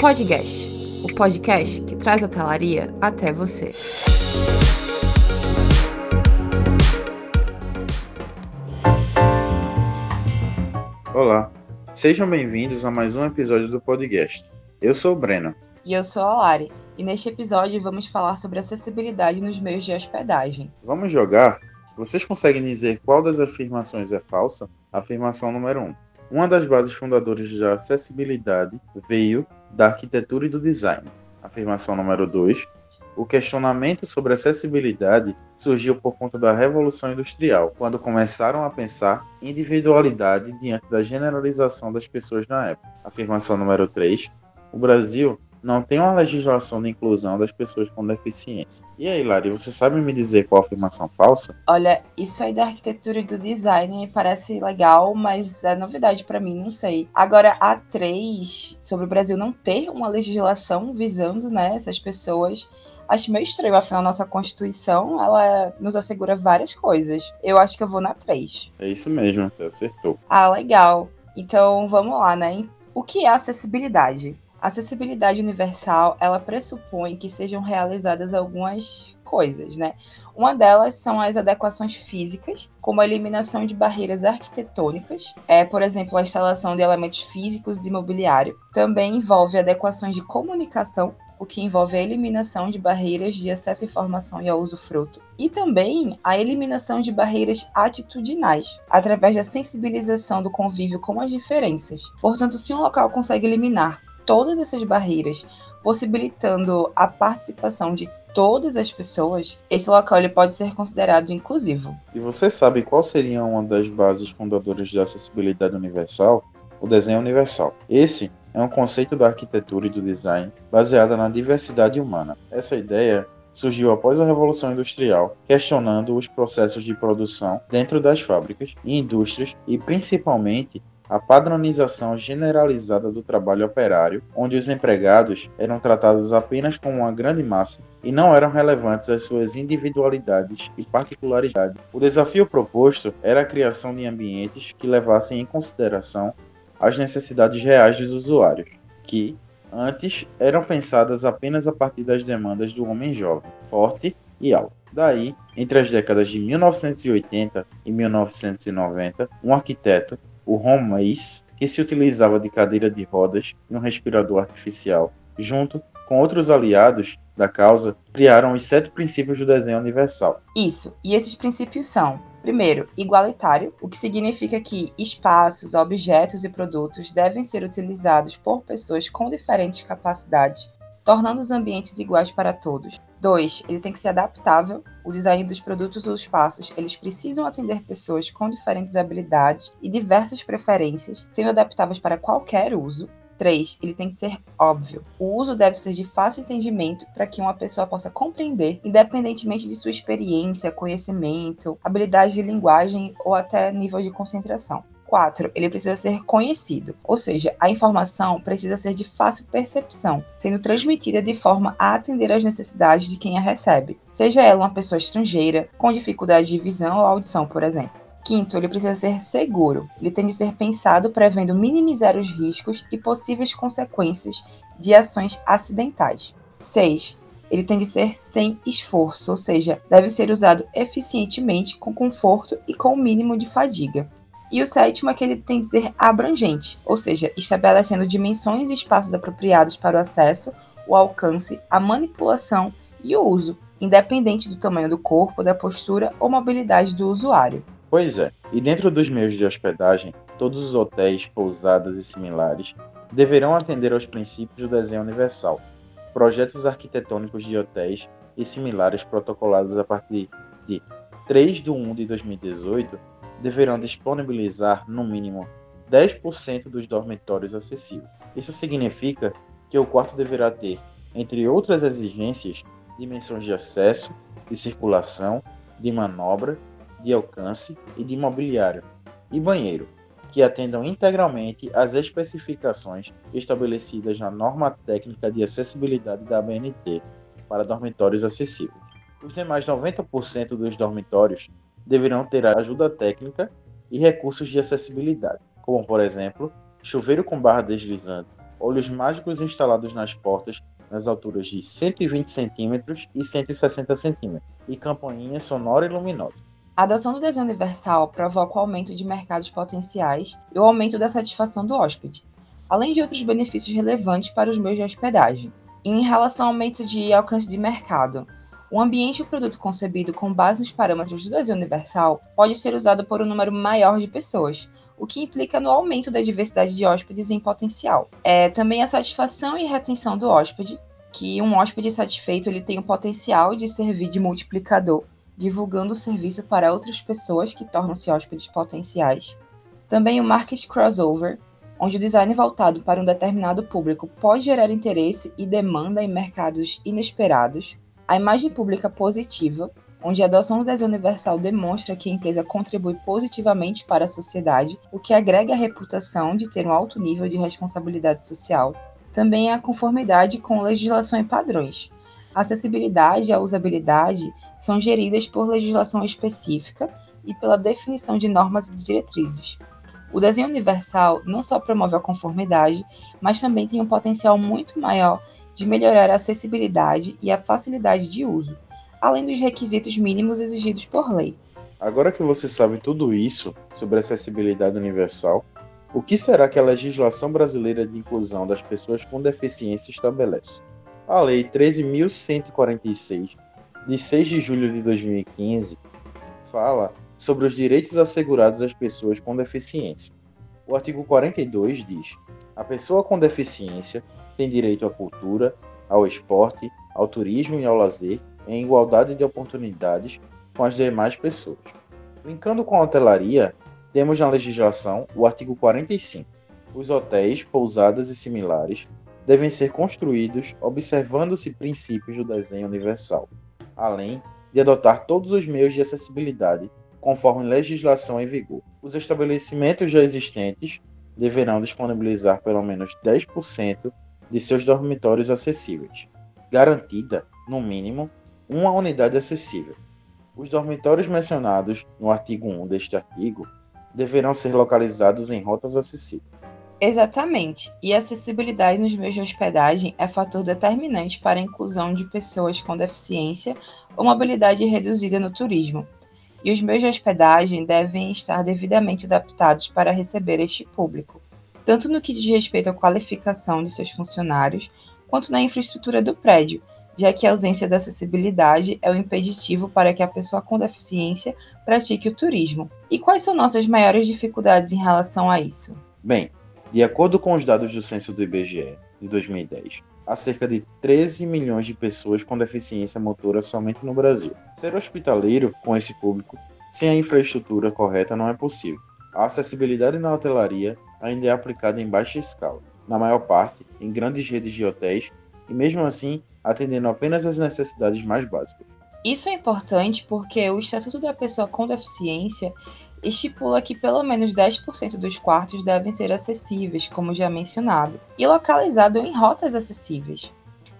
Podcast, o podcast que traz a telaria até você. Olá, sejam bem-vindos a mais um episódio do podcast. Eu sou o Breno. E eu sou a Lari, e neste episódio vamos falar sobre acessibilidade nos meios de hospedagem. Vamos jogar? Vocês conseguem dizer qual das afirmações é falsa? Afirmação número 1. Um. Uma das bases fundadoras da acessibilidade veio da arquitetura e do design. Afirmação número 2. O questionamento sobre acessibilidade surgiu por conta da Revolução Industrial, quando começaram a pensar individualidade diante da generalização das pessoas na época. Afirmação número 3. O Brasil não tem uma legislação de inclusão das pessoas com deficiência. E aí, Lari, você sabe me dizer qual a afirmação falsa? Olha, isso aí da arquitetura e do design parece legal, mas é novidade para mim, não sei. Agora, a 3, sobre o Brasil não ter uma legislação visando né, essas pessoas, acho meio estranho, afinal, nossa Constituição, ela nos assegura várias coisas. Eu acho que eu vou na 3. É isso mesmo, você acertou. Ah, legal. Então, vamos lá, né? O que é acessibilidade? A acessibilidade universal, ela pressupõe que sejam realizadas algumas coisas, né? Uma delas são as adequações físicas, como a eliminação de barreiras arquitetônicas, é, por exemplo, a instalação de elementos físicos de mobiliário. Também envolve adequações de comunicação, o que envolve a eliminação de barreiras de acesso à informação e ao usufruto, e também a eliminação de barreiras atitudinais, através da sensibilização do convívio com as diferenças. Portanto, se um local consegue eliminar todas essas barreiras, possibilitando a participação de todas as pessoas, esse local ele pode ser considerado inclusivo. E você sabe qual seria uma das bases fundadoras da acessibilidade universal? O desenho universal. Esse é um conceito da arquitetura e do design baseada na diversidade humana. Essa ideia surgiu após a Revolução Industrial, questionando os processos de produção dentro das fábricas e indústrias e principalmente a padronização generalizada do trabalho operário, onde os empregados eram tratados apenas como uma grande massa e não eram relevantes às suas individualidades e particularidades. O desafio proposto era a criação de ambientes que levassem em consideração as necessidades reais dos usuários, que antes eram pensadas apenas a partir das demandas do homem jovem, forte e alto. Daí, entre as décadas de 1980 e 1990, um arquiteto o Romais, que se utilizava de cadeira de rodas e um respirador artificial, junto com outros aliados da causa, criaram os sete princípios do desenho universal. Isso, e esses princípios são: primeiro, igualitário, o que significa que espaços, objetos e produtos devem ser utilizados por pessoas com diferentes capacidades, tornando os ambientes iguais para todos. 2. Ele tem que ser adaptável. O design dos produtos ou espaços, eles precisam atender pessoas com diferentes habilidades e diversas preferências, sendo adaptáveis para qualquer uso. 3. Ele tem que ser óbvio. O uso deve ser de fácil entendimento para que uma pessoa possa compreender, independentemente de sua experiência, conhecimento, habilidade de linguagem ou até nível de concentração. 4. Ele precisa ser conhecido, ou seja, a informação precisa ser de fácil percepção, sendo transmitida de forma a atender às necessidades de quem a recebe, seja ela uma pessoa estrangeira, com dificuldade de visão ou audição, por exemplo. Quinto, ele precisa ser seguro. Ele tem de ser pensado prevendo minimizar os riscos e possíveis consequências de ações acidentais. 6. Ele tem de ser sem esforço, ou seja, deve ser usado eficientemente, com conforto e com o mínimo de fadiga. E o sétimo é que ele tem de ser abrangente, ou seja, estabelecendo dimensões e espaços apropriados para o acesso, o alcance, a manipulação e o uso, independente do tamanho do corpo, da postura ou mobilidade do usuário. Pois é, e dentro dos meios de hospedagem, todos os hotéis, pousadas e similares deverão atender aos princípios do desenho universal. Projetos arquitetônicos de hotéis e similares protocolados a partir de 3 de 1 de 2018 deverão disponibilizar, no mínimo, 10% dos dormitórios acessíveis. Isso significa que o quarto deverá ter, entre outras exigências, dimensões de acesso, de circulação, de manobra, de alcance e de mobiliário, e banheiro, que atendam integralmente às especificações estabelecidas na norma técnica de acessibilidade da ABNT para dormitórios acessíveis. Os demais 90% dos dormitórios deverão ter ajuda técnica e recursos de acessibilidade, como, por exemplo, chuveiro com barra deslizante, olhos mágicos instalados nas portas nas alturas de 120 centímetros e 160 centímetros, e campainha sonora e luminosa. A adoção do desenho universal provoca o aumento de mercados potenciais e o aumento da satisfação do hóspede, além de outros benefícios relevantes para os meios de hospedagem. Em relação ao aumento de alcance de mercado, um ambiente ou produto concebido com base nos parâmetros do desenho universal pode ser usado por um número maior de pessoas, o que implica no aumento da diversidade de hóspedes em potencial. É também a satisfação e retenção do hóspede, que um hóspede satisfeito ele tem o potencial de servir de multiplicador, divulgando o serviço para outras pessoas que tornam-se hóspedes potenciais. Também o market crossover, onde o design voltado para um determinado público pode gerar interesse e demanda em mercados inesperados. A imagem pública positiva, onde a adoção do desenho universal demonstra que a empresa contribui positivamente para a sociedade, o que agrega a reputação de ter um alto nível de responsabilidade social. Também a conformidade com legislação e padrões. A acessibilidade e a usabilidade são geridas por legislação específica e pela definição de normas e diretrizes. O desenho universal não só promove a conformidade, mas também tem um potencial muito maior de melhorar a acessibilidade e a facilidade de uso, além dos requisitos mínimos exigidos por lei. Agora que você sabe tudo isso sobre acessibilidade universal, o que será que a legislação brasileira de inclusão das pessoas com deficiência estabelece? A Lei 13.146, de 6 de julho de 2015, fala sobre os direitos assegurados às pessoas com deficiência. O artigo 42 diz: a pessoa com deficiência tem direito à cultura, ao esporte, ao turismo e ao lazer em igualdade de oportunidades com as demais pessoas. Linkando com a hotelaria, temos na legislação o artigo 45. Os hotéis, pousadas e similares devem ser construídos observando-se princípios do desenho universal, além de adotar todos os meios de acessibilidade conforme legislação em vigor. Os estabelecimentos já existentes deverão disponibilizar pelo menos 10% de seus dormitórios acessíveis, garantida, no mínimo, uma unidade acessível. Os dormitórios mencionados no artigo 1 deste artigo deverão ser localizados em rotas acessíveis. Exatamente, e a acessibilidade nos meios de hospedagem é fator determinante para a inclusão de pessoas com deficiência ou mobilidade reduzida no turismo, e os meios de hospedagem devem estar devidamente adaptados para receber este público, tanto no que diz respeito à qualificação de seus funcionários, quanto na infraestrutura do prédio, já que a ausência da acessibilidade é o impeditivo para que a pessoa com deficiência pratique o turismo. E quais são nossas maiores dificuldades em relação a isso? Bem, de acordo com os dados do censo do IBGE de 2010, há cerca de 13 milhões de pessoas com deficiência motora somente no Brasil. Ser hospitaleiro com esse público sem a infraestrutura correta não é possível. A acessibilidade na hotelaria ainda é aplicada em baixa escala, na maior parte em grandes redes de hotéis e mesmo assim atendendo apenas às necessidades mais básicas. Isso é importante porque o Estatuto da Pessoa com Deficiência estipula que pelo menos 10% dos quartos devem ser acessíveis, como já mencionado, e localizado em rotas acessíveis.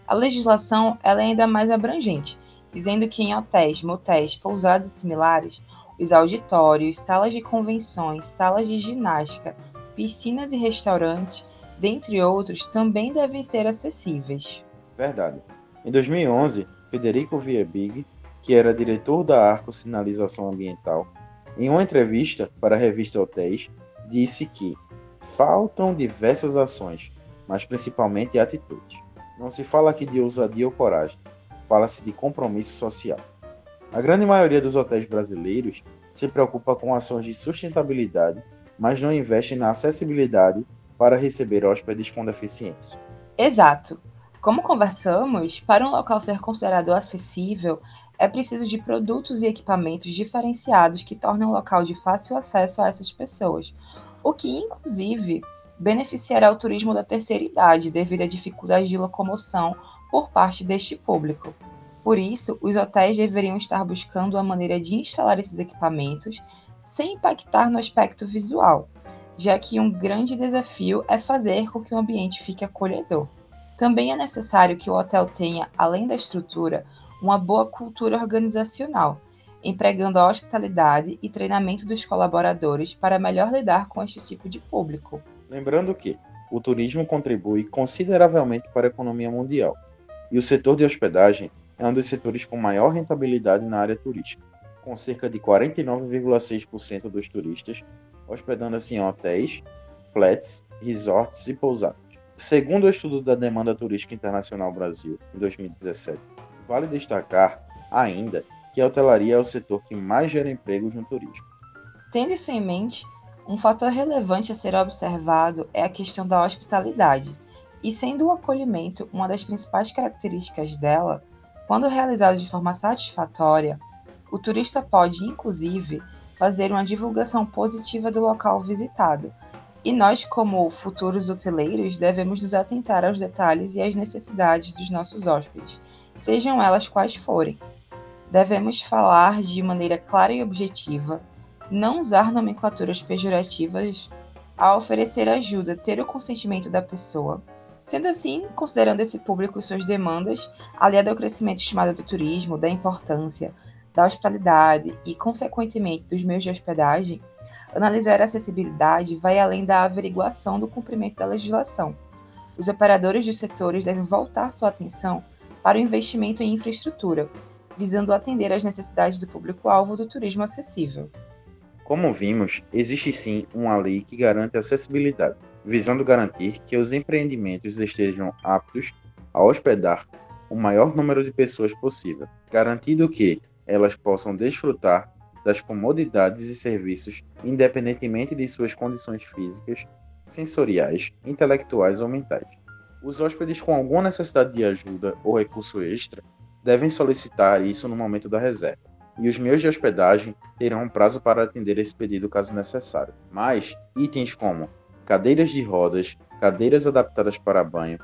A legislação é ainda mais abrangente, dizendo que em hotéis, motéis, pousadas e similares, os auditórios, salas de convenções, salas de ginástica, piscinas e restaurantes, dentre outros, também devem ser acessíveis. Verdade. Em 2011, Federico Viebig, que era diretor da Arco Sinalização Ambiental, em uma entrevista para a revista Hotéis, disse que faltam diversas ações, mas principalmente atitudes. Não se fala aqui de ousadia ou coragem, fala-se de compromisso social. A grande maioria dos hotéis brasileiros se preocupa com ações de sustentabilidade, mas não investem na acessibilidade para receber hóspedes com deficiência. Exato. Como conversamos, para um local ser considerado acessível, é preciso de produtos e equipamentos diferenciados que tornem o local de fácil acesso a essas pessoas, o que, inclusive, beneficiará o turismo da terceira idade devido à dificuldade de locomoção por parte deste público. Por isso, os hotéis deveriam estar buscando a maneira de instalar esses equipamentos sem impactar no aspecto visual, já que um grande desafio é fazer com que o ambiente fique acolhedor. Também é necessário que o hotel tenha, além da estrutura, uma boa cultura organizacional, empregando a hospitalidade e treinamento dos colaboradores para melhor lidar com este tipo de público. Lembrando que, o turismo contribui consideravelmente para a economia mundial, e o setor de hospedagem é um dos setores com maior rentabilidade na área turística, com cerca de 49,6% dos turistas hospedando-se em hotéis, flats, resorts e pousadas. Segundo o estudo da demanda turística internacional Brasil, em 2017, vale destacar ainda que a hotelaria é o setor que mais gera empregos no turismo. Tendo isso em mente, um fator relevante a ser observado é a questão da hospitalidade, e sendo o acolhimento uma das principais características dela, quando realizado de forma satisfatória, o turista pode, inclusive, fazer uma divulgação positiva do local visitado. E nós, como futuros hoteleiros, devemos nos atentar aos detalhes e às necessidades dos nossos hóspedes, sejam elas quais forem. Devemos falar de maneira clara e objetiva, não usar nomenclaturas pejorativas ao oferecer ajuda, ter o consentimento da pessoa. Sendo assim, considerando esse público e suas demandas, aliado ao crescimento estimado do turismo, da importância, da hospitalidade e, consequentemente, dos meios de hospedagem, analisar a acessibilidade vai além da averiguação do cumprimento da legislação. Os operadores dos setores devem voltar sua atenção para o investimento em infraestrutura, visando atender às necessidades do público-alvo do turismo acessível. Como vimos, existe sim uma lei que garante acessibilidade, visando garantir que os empreendimentos estejam aptos a hospedar o maior número de pessoas possível, garantindo que elas possam desfrutar das comodidades e serviços independentemente de suas condições físicas, sensoriais, intelectuais ou mentais. Os hóspedes com alguma necessidade de ajuda ou recurso extra devem solicitar isso no momento da reserva e os meios de hospedagem terão um prazo para atender esse pedido caso necessário. Mas itens como cadeiras de rodas, cadeiras adaptadas para banho,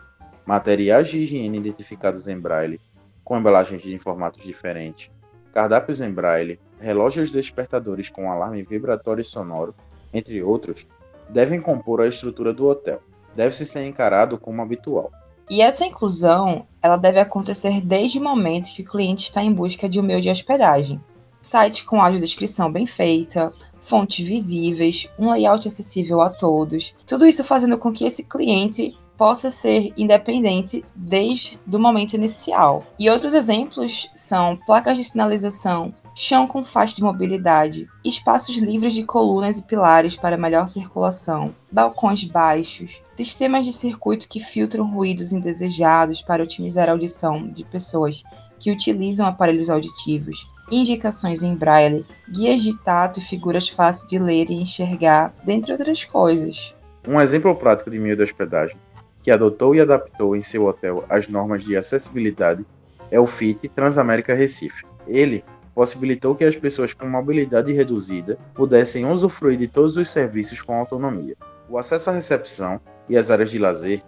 materiais de higiene identificados em braille, com embalagens de formatos diferentes, cardápios em braille, relógios despertadores com alarme vibratório e sonoro, entre outros, devem compor a estrutura do hotel. Deve-se ser encarado como habitual. E essa inclusão, ela deve acontecer desde o momento que o cliente está em busca de um meio de hospedagem. Site com audiodescrição bem feita, fontes visíveis, um layout acessível a todos. Tudo isso fazendo com que esse cliente possa ser independente desde o momento inicial. E outros exemplos são placas de sinalização, chão com faixa de mobilidade, espaços livres de colunas e pilares para melhor circulação, balcões baixos, sistemas de circuito que filtram ruídos indesejados para otimizar a audição de pessoas que utilizam aparelhos auditivos, indicações em braille, guias de tato e figuras fáceis de ler e enxergar, dentre outras coisas. Um exemplo prático de meio de hospedagem que adotou e adaptou em seu hotel as normas de acessibilidade é o FIT Transamérica Recife. Ele possibilitou que as pessoas com mobilidade reduzida pudessem usufruir de todos os serviços com autonomia. O acesso à recepção e às áreas de lazer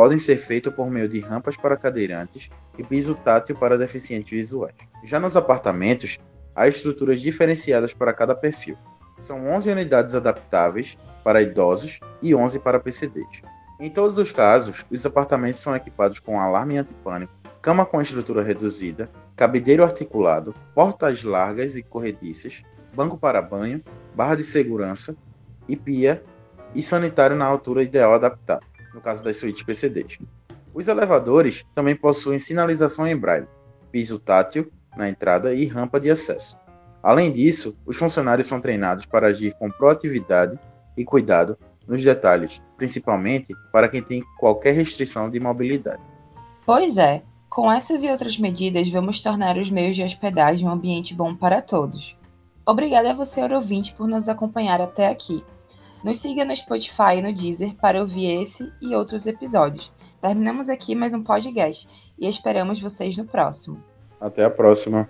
podem ser feitos por meio de rampas para cadeirantes e piso tátil para deficientes visuais. Já nos apartamentos, há estruturas diferenciadas para cada perfil. São 11 unidades adaptáveis para idosos e 11 para PCDs. Em todos os casos, os apartamentos são equipados com alarme antipânico, cama com estrutura reduzida, cabideiro articulado, portas largas e corrediças, banco para banho, barra de segurança e pia e sanitário na altura ideal adaptado, no caso das suítes PCDs. Os elevadores também possuem sinalização em braille, piso tátil na entrada e rampa de acesso. Além disso, os funcionários são treinados para agir com proatividade e cuidado nos detalhes, principalmente para quem tem qualquer restrição de mobilidade. Pois é, com essas e outras medidas, vamos tornar os meios de hospedagem um ambiente bom para todos. Obrigada a você, ouvinte, por nos acompanhar até aqui. Nos siga no Spotify e no Deezer para ouvir esse e outros episódios. Terminamos aqui mais um podcast e esperamos vocês no próximo. Até a próxima.